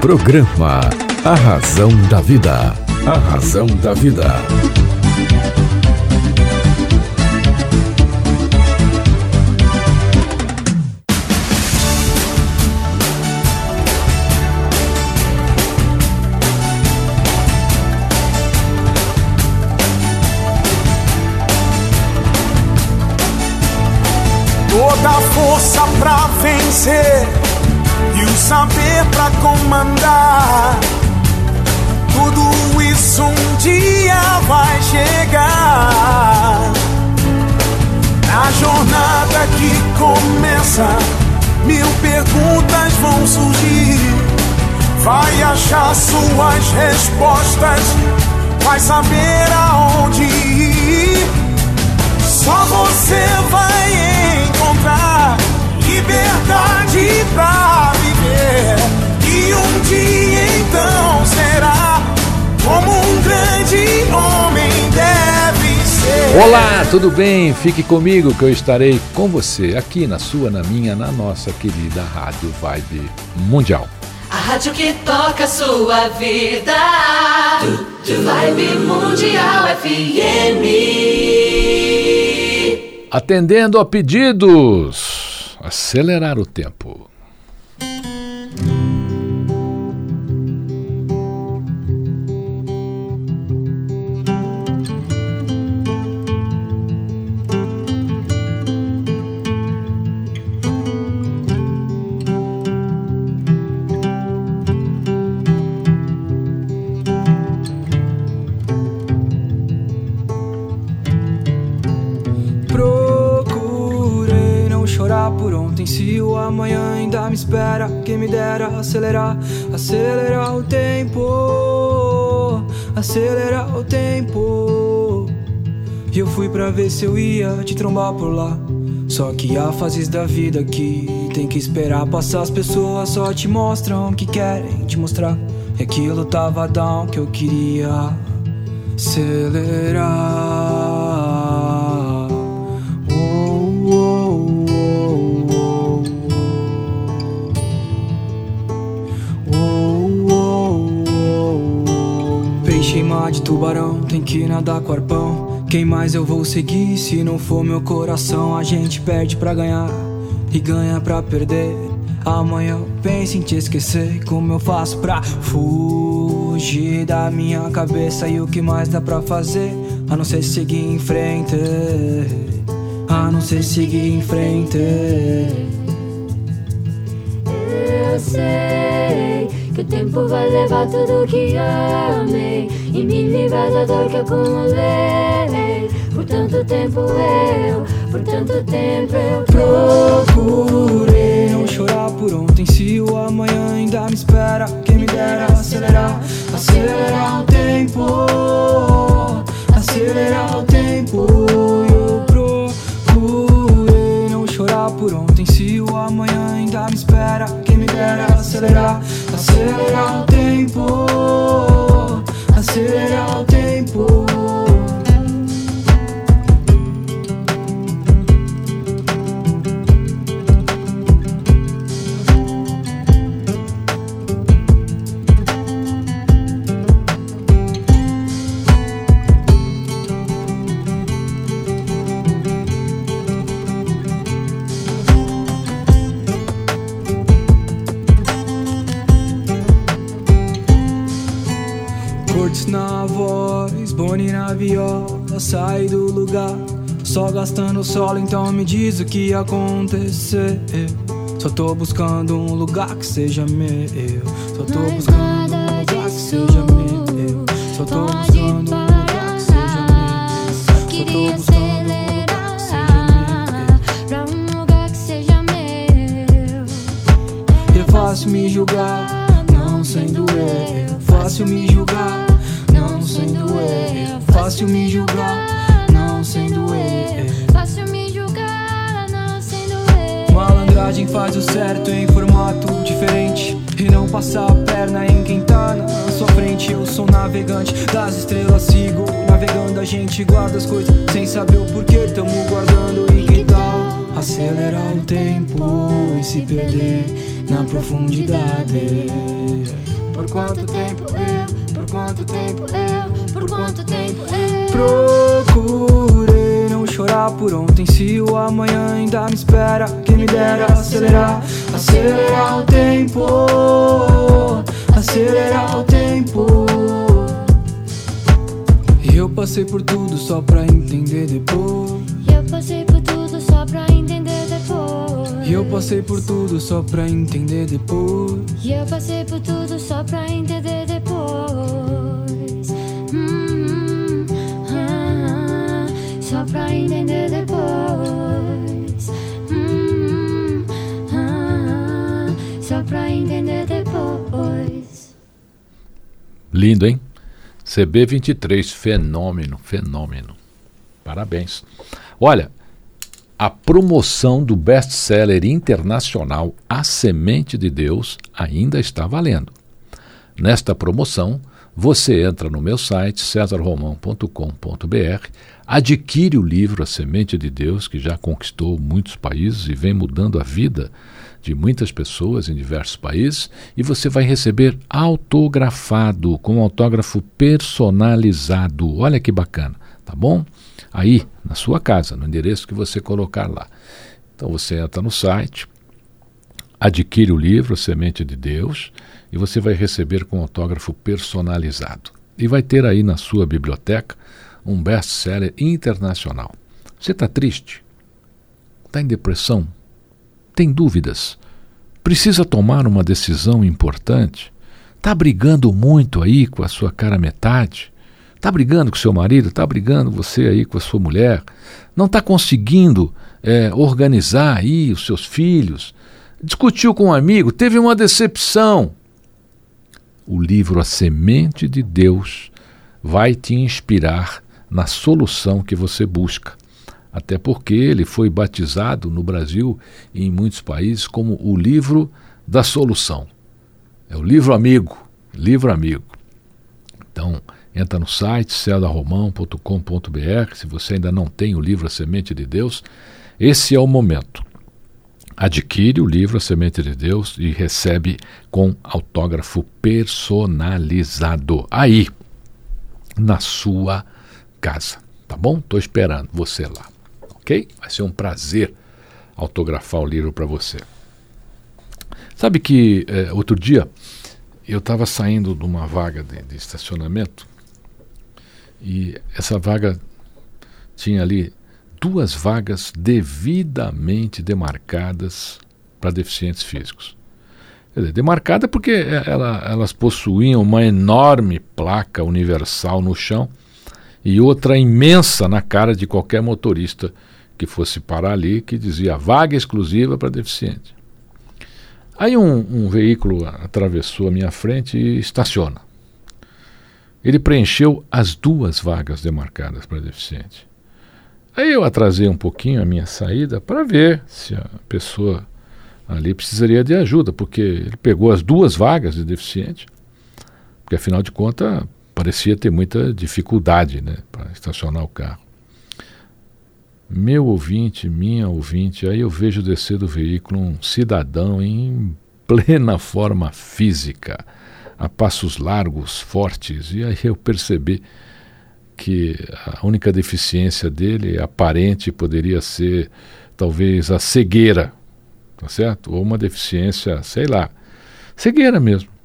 Programa A Razão da Vida. A Razão da Vida. Toda força pra vencer saber pra comandar. Tudo isso um dia vai chegar. Na jornada que começa, mil perguntas vão surgir. Vai achar suas respostas, vai saber aonde ir. Só você vai encontrar liberdade pra grande homem deve ser. Olá, tudo bem? Fique comigo que eu estarei com você aqui na sua, na minha, na nossa querida Rádio Vibe Mundial. A rádio que toca a sua vida. Vibe Mundial FM. Atendendo a pedidos. Acelerar o tempo. Amanhã ainda me espera. Quem me dera acelerar Acelerar o tempo. Acelerar o tempo. E eu fui pra ver se eu ia te trombar por lá. Só que há fases da vida que tem que esperar. Passar As pessoas só te mostram o que querem te mostrar. E aquilo tava down que eu queria acelerar de tubarão, tem que nadar com arpão. Quem mais eu vou seguir se não for meu coração? A gente perde pra ganhar e ganha pra perder. Amanhã eu penso em te esquecer. Como eu faço pra fugir da minha cabeça? E o que mais dá pra fazer? A não ser seguir em frente. A não ser seguir em frente. Eu sei que o tempo vai levar tudo que amei e me livrar da dor que acumulei. Por tanto tempo eu, por tanto tempo eu Procurei não chorar por ontem Se o amanhã ainda me espera Quem me dera acelerar Acelerar o tempo Boni na viola, sai do lugar. Só gastando solo, então me diz o que ia acontecer. Só tô buscando um lugar que seja meu. Só tô é buscando um lugar que seja meu. Só tô buscando um lugar que seja meu. só tô queria buscando um lugar que seja acelerar pra um lugar que seja meu. É fácil me julgar, não sendo eu. Fácil me julgar. Fácil me julgar, não sendo eu. Fácil me julgar, não sendo eu. Malandragem faz o certo em formato diferente. E não passar a perna em quem tá na sua frente. Eu sou navegante das estrelas, sigo navegando. A gente guarda as coisas sem saber o porquê. Tamo guardando e que tal acelerar o tempo e se perder na profundidade. Por quanto tempo eu, por quanto tempo eu, por quanto tempo eu procurei não chorar por ontem se o amanhã ainda me espera. Quem me dera acelerar, acelerar o tempo, acelerar o tempo. E eu passei por tudo só pra entender depois. E eu passei por tudo só pra entender depois. E eu passei por tudo só pra entender depois. E eu passei por tudo só pra entender depois. Entender depois. Hum, ah, só pra entender depois. Lindo, hein? CB23, fenômeno, fenômeno. Parabéns. Olha, a promoção do best-seller internacional A Semente de Deus ainda está valendo. Nesta promoção, você entra no meu site cesarromão.com.br, adquire o livro A Semente de Deus, que já conquistou muitos países e vem mudando a vida de muitas pessoas em diversos países, e você vai receber autografado, com autógrafo personalizado. Olha que bacana, tá bom? Aí, na sua casa, no endereço que você colocar lá. Então você entra no site, adquire o livro A Semente de Deus e você vai receber com autógrafo personalizado. E vai ter aí na sua biblioteca um best-seller internacional. Você está triste? Está em depressão? Tem dúvidas? Precisa tomar uma decisão importante? Está brigando muito aí com a sua cara metade? Está brigando com seu marido? Está brigando você aí com a sua mulher? Não está conseguindo é, organizar aí os seus filhos? Discutiu com um amigo? Teve uma decepção? O livro A Semente de Deus vai te inspirar na solução que você busca até porque ele foi batizado no Brasil e em muitos países como o livro da solução. É o livro amigo, livro amigo. Então, entra no site cedarromão.com.br, se você ainda não tem o livro A Semente de Deus, esse é o momento. Adquire o livro A Semente de Deus e recebe com autógrafo personalizado aí na sua casa, tá bom? Estou esperando você lá ok? Vai ser um prazer autografar o livro para você. Sabe que é, outro dia eu estava saindo de uma vaga de, de estacionamento e essa vaga tinha ali duas vagas devidamente demarcadas para deficientes físicos. Dizer, demarcada porque é, ela, elas possuíam uma enorme placa universal no chão e outra imensa na cara de qualquer motorista que fosse parar ali, que dizia vaga exclusiva para deficiente. Aí um, um, veículo atravessou a minha frente e estaciona. Ele preencheu as duas vagas demarcadas para deficiente. Aí eu atrasei um pouquinho a minha saída para ver se a pessoa ali precisaria de ajuda, porque ele pegou as duas vagas de deficiente, porque afinal de contas parecia ter muita dificuldade né, para estacionar o carro. Meu ouvinte, minha ouvinte, aí eu vejo descer do veículo um cidadão em plena forma física, a passos largos, fortes, e aí eu percebi que a única deficiência dele aparente poderia ser talvez a cegueira, tá certo? Ou uma deficiência, sei lá, cegueira mesmo.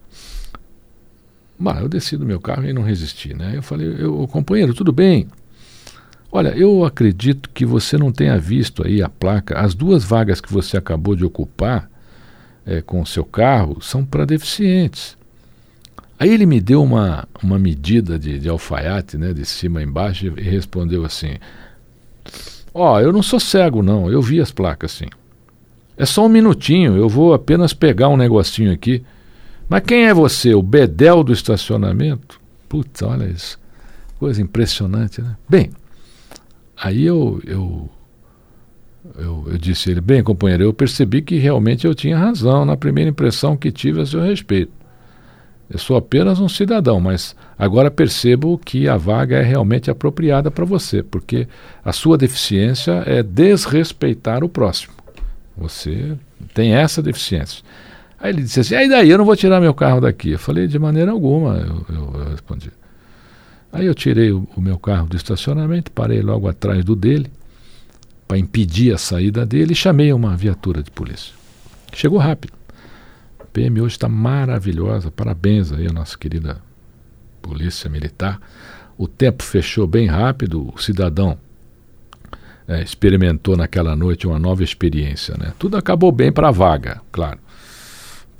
Mas eu desci do meu carro e não resisti, né? Eu falei, eu, companheiro, tudo bem? Olha, eu acredito que você não tenha visto aí a placa. As duas vagas que você acabou de ocupar é, com o seu carro são para deficientes. Aí ele me deu uma, uma medida de, de alfaiate, né, de cima a embaixo, e respondeu assim: Ó, oh, eu não sou cego, não, eu vi as placas sim. É só um minutinho, eu vou apenas pegar um negocinho aqui. Mas quem é você? O bedel do estacionamento? Putz, olha isso. Coisa impressionante, né? Bem, Aí eu, eu, eu, eu disse a ele, bem, companheiro, eu percebi que realmente eu tinha razão na primeira impressão que tive a seu respeito. Eu sou apenas um cidadão, mas agora percebo que a vaga é realmente apropriada para você, porque a sua deficiência é desrespeitar o próximo. Você tem essa deficiência. Aí ele disse assim: aí daí, eu não vou tirar meu carro daqui. Eu falei: de maneira alguma, eu, eu, eu respondi. Aí eu tirei o, o meu carro do estacionamento, parei logo atrás do dele, para impedir a saída dele, e chamei uma viatura de polícia. Chegou rápido. A PM hoje está maravilhosa, parabéns aí a nossa querida Polícia Militar. O tempo fechou bem rápido, o cidadão é, experimentou naquela noite uma nova experiência. Né? Tudo acabou bem para a vaga, claro,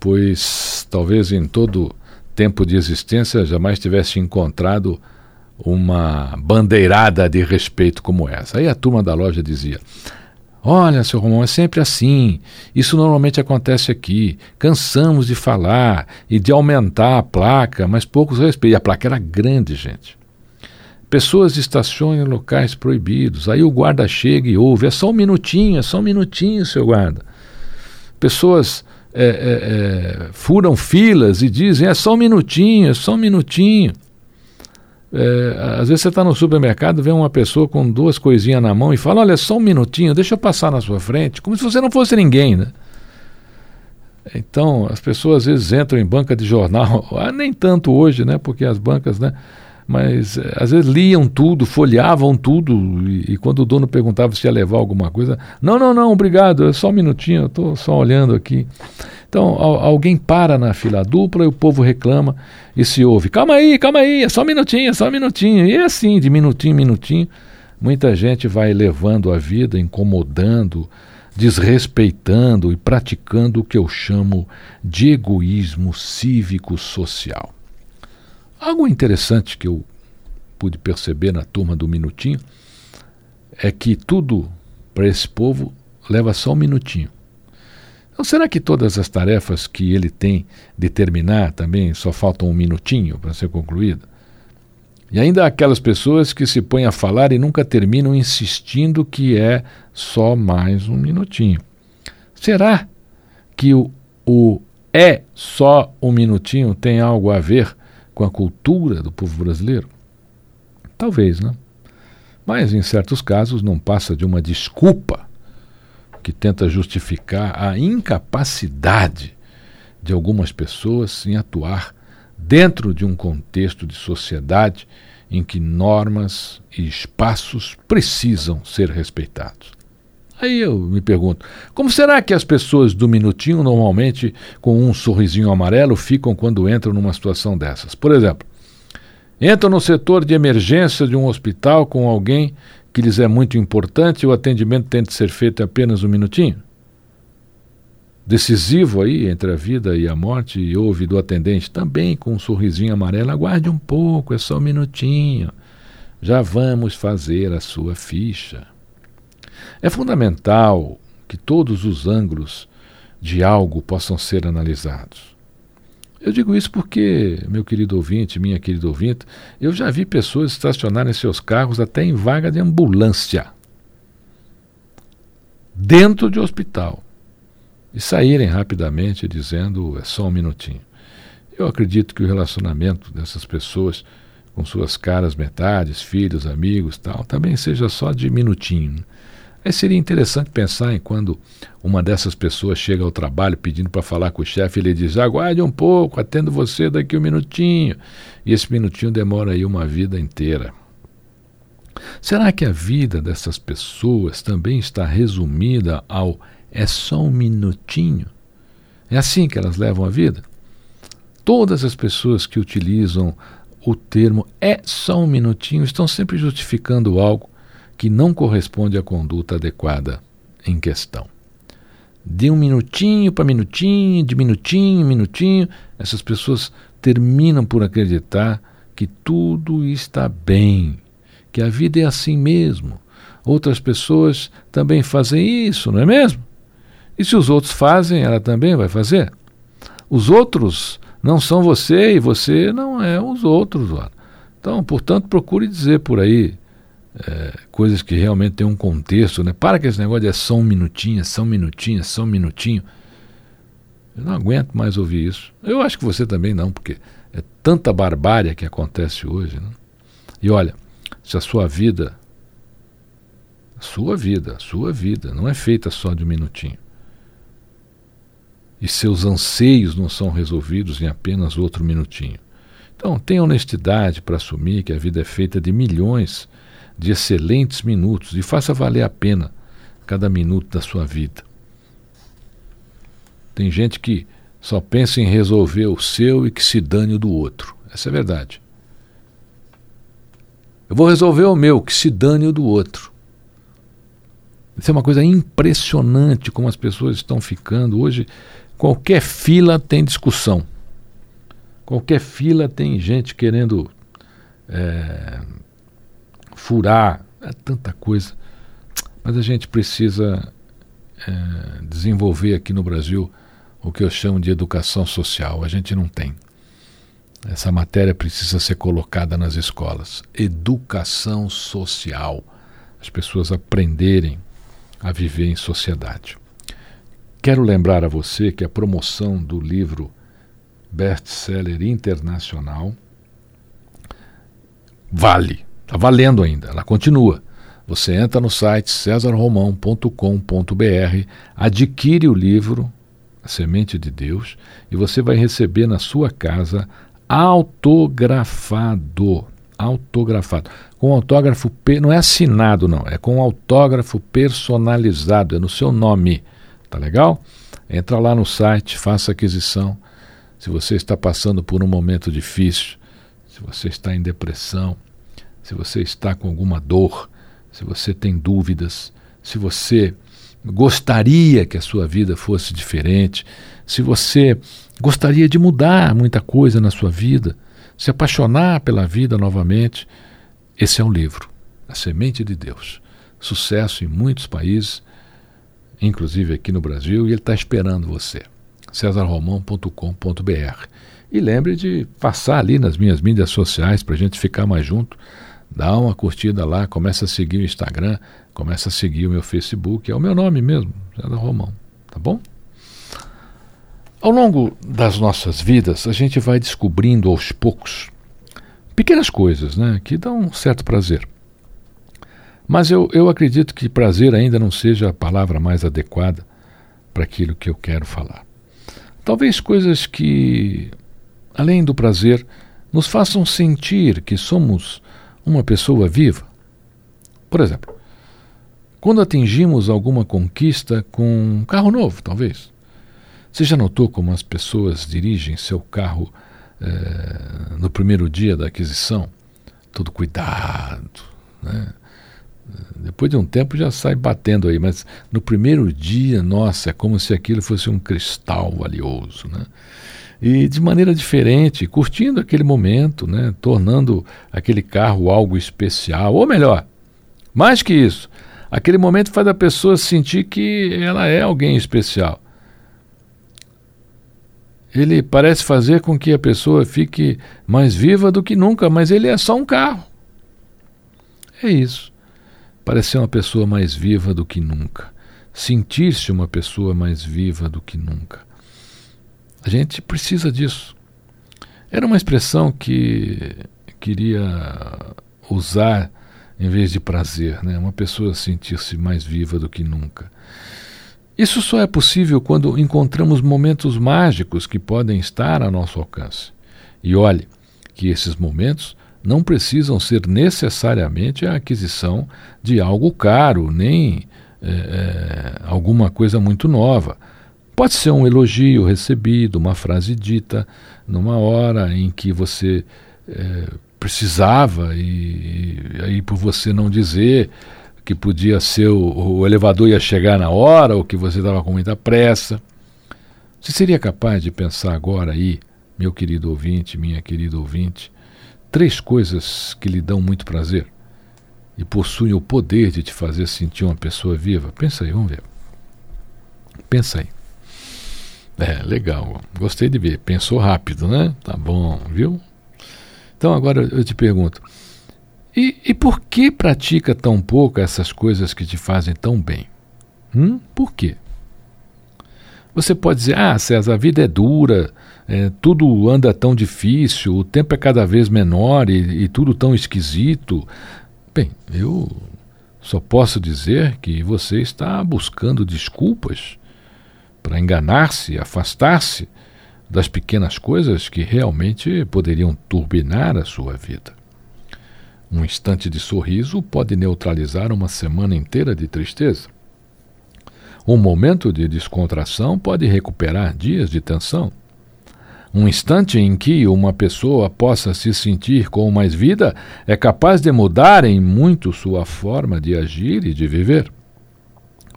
pois talvez em todo tempo de existência jamais tivesse encontrado uma bandeirada de respeito como essa. Aí a turma da loja dizia: Olha, seu Romão, é sempre assim. Isso normalmente acontece aqui. Cansamos de falar e de aumentar a placa, mas poucos respeitam. E a placa era grande, gente. Pessoas estacionam em locais proibidos. Aí o guarda chega e ouve: é só um minutinho, é só um minutinho, seu guarda. Pessoas é, é, é, furam filas e dizem: é só um minutinho, é só um minutinho. É, às vezes você está no supermercado, vê uma pessoa com duas coisinhas na mão e fala: Olha, só um minutinho, deixa eu passar na sua frente, como se você não fosse ninguém, né? Então, as pessoas às vezes entram em banca de jornal, nem tanto hoje, né? Porque as bancas, né? Mas eh, às vezes liam tudo, folheavam tudo, e, e, quando o dono perguntava se ia levar alguma coisa, não, não, não, obrigado, é só um minutinho, eu estou só olhando aqui. Então al alguém para na fila dupla e o povo reclama e se ouve, calma aí, calma aí, é só um minutinho, é só um minutinho. E é assim, de minutinho em minutinho, muita gente vai levando a vida, incomodando, desrespeitando e praticando o que eu chamo de egoísmo cívico-social. Algo interessante que eu pude perceber na turma do Minutinho é que tudo para esse povo leva só um minutinho. Então, será que todas as tarefas que ele tem de terminar também só faltam um minutinho para ser concluída? E ainda aquelas pessoas que se põem a falar e nunca terminam insistindo que é só mais um minutinho. Será que o, o é só um minutinho tem algo a ver com a cultura do povo brasileiro? Talvez, né? Mas em certos casos não passa de uma desculpa que tenta justificar a incapacidade de algumas pessoas em atuar dentro de um contexto de sociedade em que normas e espaços precisam ser respeitados. Aí eu me pergunto, como será que as pessoas do minutinho normalmente com um sorrisinho amarelo ficam quando entram numa situação dessas? Por exemplo, entram no setor de emergência de um hospital com alguém que lhes é muito importante e o atendimento tem de ser feito apenas um minutinho? Decisivo aí entre a vida e a morte, e ouve do atendente também com um sorrisinho amarelo: aguarde um pouco, é só um minutinho. Já vamos fazer a sua ficha. É fundamental que todos os ângulos de algo possam ser analisados. Eu digo isso porque, meu querido ouvinte, minha querida ouvinte, eu já vi pessoas estacionarem seus carros até em vaga de ambulância, dentro de hospital, e saírem rapidamente dizendo é só um minutinho. Eu acredito que o relacionamento dessas pessoas com suas caras metades, filhos, amigos, tal, também seja só de minutinho. Aí seria interessante pensar em quando uma dessas pessoas chega ao trabalho pedindo para falar com o chefe, ele diz: aguarde um pouco, atendo você daqui um minutinho. E esse minutinho demora aí uma vida inteira. Será que a vida dessas pessoas também está resumida ao é só um minutinho? É assim que elas levam a vida? Todas as pessoas que utilizam o termo é só um minutinho estão sempre justificando algo que não corresponde à conduta adequada em questão. De um minutinho para minutinho, de minutinho em minutinho, essas pessoas terminam por acreditar que tudo está bem, que a vida é assim mesmo. Outras pessoas também fazem isso, não é mesmo? E se os outros fazem, ela também vai fazer. Os outros não são você e você não é os outros. Então, portanto, procure dizer por aí é, coisas que realmente têm um contexto, né? Para que esse negócio é só um minutinho, é só um minutinho, é só um minutinho. Eu não aguento mais ouvir isso. Eu acho que você também não, porque é tanta barbárie que acontece hoje. Né? E olha, se a sua vida, a sua vida, a sua vida, não é feita só de um minutinho. e seus anseios não são resolvidos em apenas outro minutinho. Então, tenha honestidade para assumir que a vida é feita de milhões de excelentes minutos e faça valer a pena cada minuto da sua vida. Tem gente que só pensa em resolver o seu e que se dane o do outro. Essa é a verdade. Eu vou resolver o meu, que se dane o do outro. Isso é uma coisa impressionante como as pessoas estão ficando. Hoje, qualquer fila tem discussão. Qualquer fila tem gente querendo é, furar, é tanta coisa. Mas a gente precisa é, desenvolver aqui no Brasil o que eu chamo de educação social. A gente não tem. Essa matéria precisa ser colocada nas escolas. Educação social. As pessoas aprenderem a viver em sociedade. Quero lembrar a você que a promoção do livro best-seller internacional. Vale, está valendo ainda, ela continua. Você entra no site cesarromão.com.br, adquire o livro A Semente de Deus e você vai receber na sua casa autografado, autografado, com autógrafo não é assinado não, é com autógrafo personalizado, é no seu nome, tá legal? Entra lá no site, faça aquisição se você está passando por um momento difícil, se você está em depressão, se você está com alguma dor, se você tem dúvidas, se você gostaria que a sua vida fosse diferente, se você gostaria de mudar muita coisa na sua vida, se apaixonar pela vida novamente, esse é um livro, A Semente de Deus. Sucesso em muitos países, inclusive aqui no Brasil, e ele está esperando você cesarromão.com.br. E lembre de passar ali nas minhas mídias sociais para a gente ficar mais junto. Dá uma curtida lá, começa a seguir o Instagram, começa a seguir o meu Facebook, é o meu nome mesmo, César Romão, tá bom? Ao longo das nossas vidas, a gente vai descobrindo aos poucos pequenas coisas né, que dão um certo prazer. Mas eu, eu acredito que prazer ainda não seja a palavra mais adequada para aquilo que eu quero falar. Talvez coisas que, além do prazer, nos façam sentir que somos uma pessoa viva. Por exemplo, quando atingimos alguma conquista com um carro novo, talvez. Você já notou como as pessoas dirigem seu carro eh, no primeiro dia da aquisição? Todo cuidado, né? Depois de um tempo já sai batendo aí, mas no primeiro dia, nossa, é como se aquilo fosse um cristal valioso, né? E de maneira diferente, curtindo aquele momento, né? Tornando aquele carro algo especial, ou melhor, mais que isso, aquele momento faz a pessoa sentir que ela é alguém especial. Ele parece fazer com que a pessoa fique mais viva do que nunca, mas ele é só um carro. É isso parecer uma pessoa mais viva do que nunca, sentir-se uma pessoa mais viva do que nunca. A gente precisa disso. Era uma expressão que queria usar em vez de prazer, né? uma pessoa sentir-se mais viva do que nunca. Isso só é possível quando encontramos momentos mágicos que podem estar a nosso alcance. E olhe que esses momentos não precisam ser necessariamente a aquisição de algo caro, nem é, alguma coisa muito nova. Pode ser um elogio recebido, uma frase dita numa hora em que você é, precisava e, e, aí por você não dizer que podia ser o, o elevador ia chegar na hora ou que você estava com muita pressa. Você seria capaz de pensar agora aí, meu querido ouvinte, minha querida ouvinte, três coisas que lhe dão muito prazer e possuem o poder de te fazer sentir uma pessoa viva. Pensa aí, vamos ver. Pensa aí. É, legal. Gostei de ver. Pensou rápido, né? Tá bom, viu? Então agora eu te pergunto: e, e por que pratica tão pouco essas coisas que te fazem tão bem? Hum? Por quê? Você pode dizer: ah, César, a vida é dura, é, tudo anda tão difícil, o tempo é cada vez menor e, e tudo tão esquisito. Bem, eu só posso dizer que você está buscando desculpas para enganar-se, afastar-se das pequenas coisas que realmente poderiam turbinar a sua vida. Um instante de sorriso pode neutralizar uma semana inteira de tristeza. Um momento de descontração pode recuperar dias de tensão. Um instante em que uma pessoa possa se sentir com mais vida é capaz de mudar em muito sua forma de agir e de viver.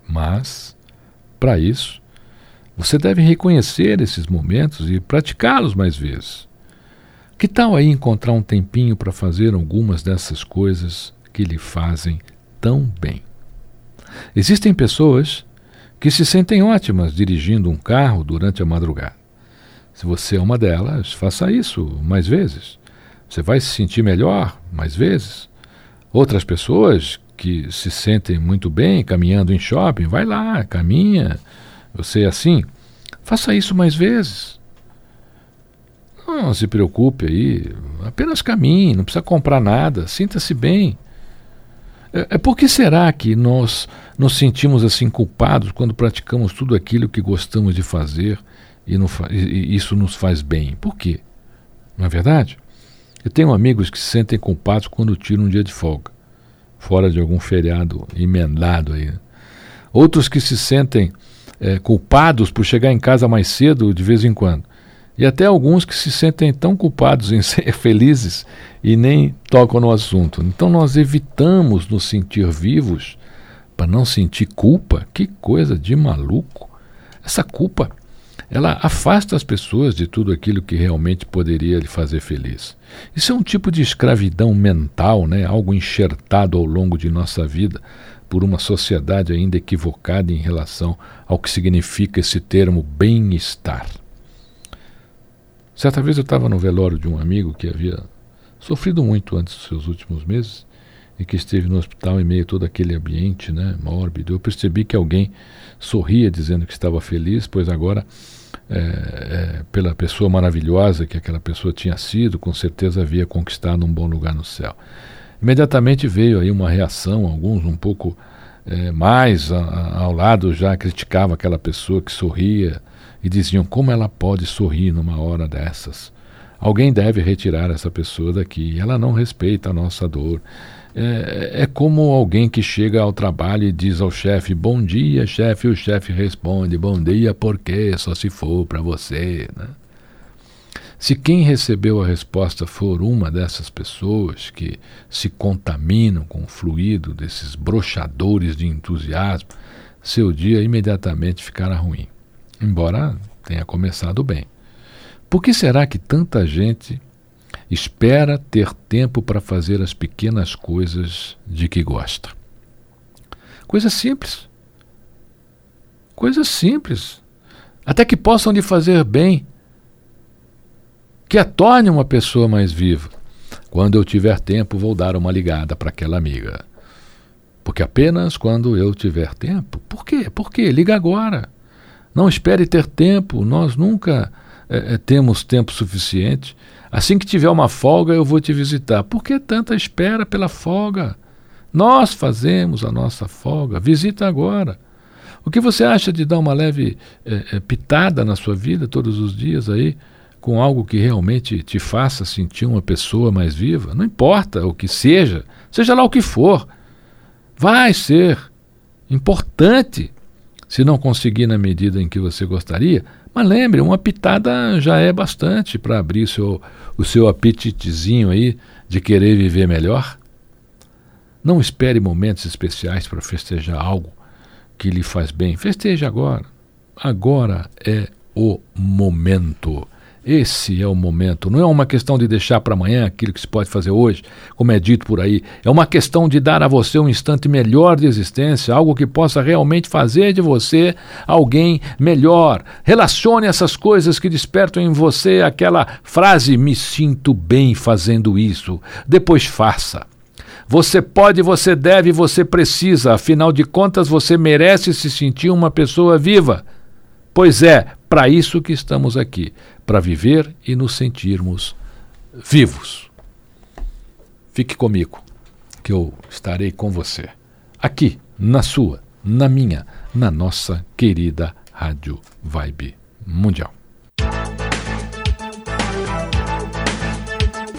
Mas, para isso, você deve reconhecer esses momentos e praticá-los mais vezes. Que tal aí encontrar um tempinho para fazer algumas dessas coisas que lhe fazem tão bem? Existem pessoas que se sentem ótimas dirigindo um carro durante a madrugada. Se você é uma delas, faça isso mais vezes. Você vai se sentir melhor mais vezes. Outras pessoas que se sentem muito bem caminhando em shopping, vai lá, caminha. Você é assim, faça isso mais vezes. Não se preocupe aí, apenas caminhe, não precisa comprar nada, sinta-se bem. É, é por que será que nós nos sentimos assim culpados quando praticamos tudo aquilo que gostamos de fazer e, não, e isso nos faz bem. Por quê? Não é verdade? Eu tenho amigos que se sentem culpados quando tiram um dia de folga, fora de algum feriado emendado aí. Outros que se sentem é, culpados por chegar em casa mais cedo de vez em quando. E até alguns que se sentem tão culpados em ser felizes e nem tocam no assunto. Então nós evitamos nos sentir vivos para não sentir culpa. Que coisa de maluco! Essa culpa ela afasta as pessoas de tudo aquilo que realmente poderia lhe fazer feliz. Isso é um tipo de escravidão mental, né? algo enxertado ao longo de nossa vida por uma sociedade ainda equivocada em relação ao que significa esse termo bem-estar. Certa vez eu estava no velório de um amigo que havia sofrido muito antes dos seus últimos meses e que esteve no hospital em meio a todo aquele ambiente né, mórbido. Eu percebi que alguém sorria dizendo que estava feliz, pois agora é, é, pela pessoa maravilhosa que aquela pessoa tinha sido, com certeza havia conquistado um bom lugar no céu. Imediatamente veio aí uma reação, alguns um pouco é, mais a, a, ao lado já criticavam aquela pessoa que sorria e diziam como ela pode sorrir numa hora dessas. Alguém deve retirar essa pessoa daqui. Ela não respeita a nossa dor. É, é, como alguém que chega ao trabalho e diz ao chefe: Bom dia, chefe. E o chefe responde: Bom dia, por quê? Só se for para você. Né? Se quem recebeu a resposta for uma dessas pessoas que se contaminam com o fluido desses brochadores de entusiasmo, seu dia imediatamente ficará ruim, embora tenha começado bem. Por que será que tanta gente espera ter tempo para fazer as pequenas coisas de que gosta. Coisas simples. Coisas simples. Até que possam lhe fazer bem. Que a torne uma pessoa mais viva. Quando eu tiver tempo, vou dar uma ligada para aquela amiga. Porque apenas quando eu tiver tempo. Por quê? Por quê? Liga agora. Não espere ter tempo. Nós nunca é, temos tempo suficiente. Assim que tiver uma folga, eu vou te visitar. Por que tanta espera pela folga? Nós fazemos a nossa folga. Visita agora. O que você acha de dar uma leve é, pitada na sua vida todos os dias aí, com algo que realmente te faça sentir uma pessoa mais viva? Não importa o que seja, seja lá o que for, vai ser importante. Se não conseguir na medida em que você gostaria, mas lembre, uma pitada já é bastante para abrir seu, o seu apetitezinho aí de querer viver melhor. Não espere momentos especiais para festejar algo que lhe faz bem. Festeje agora. Agora é o momento. Esse é o momento. Não é uma questão de deixar para amanhã aquilo que se pode fazer hoje, como é dito por aí. É uma questão de dar a você um instante melhor de existência, algo que possa realmente fazer de você alguém melhor. Relacione essas coisas que despertam em você aquela frase: me sinto bem fazendo isso. Depois faça. Você pode, você deve, você precisa. Afinal de contas, você merece se sentir uma pessoa viva. Pois é, para isso que estamos aqui, para viver e nos sentirmos vivos. Fique comigo, que eu estarei com você, aqui, na sua, na minha, na nossa querida Rádio Vibe Mundial.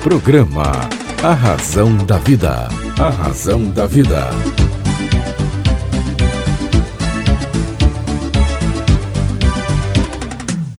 Programa A Razão da Vida. A Razão da Vida.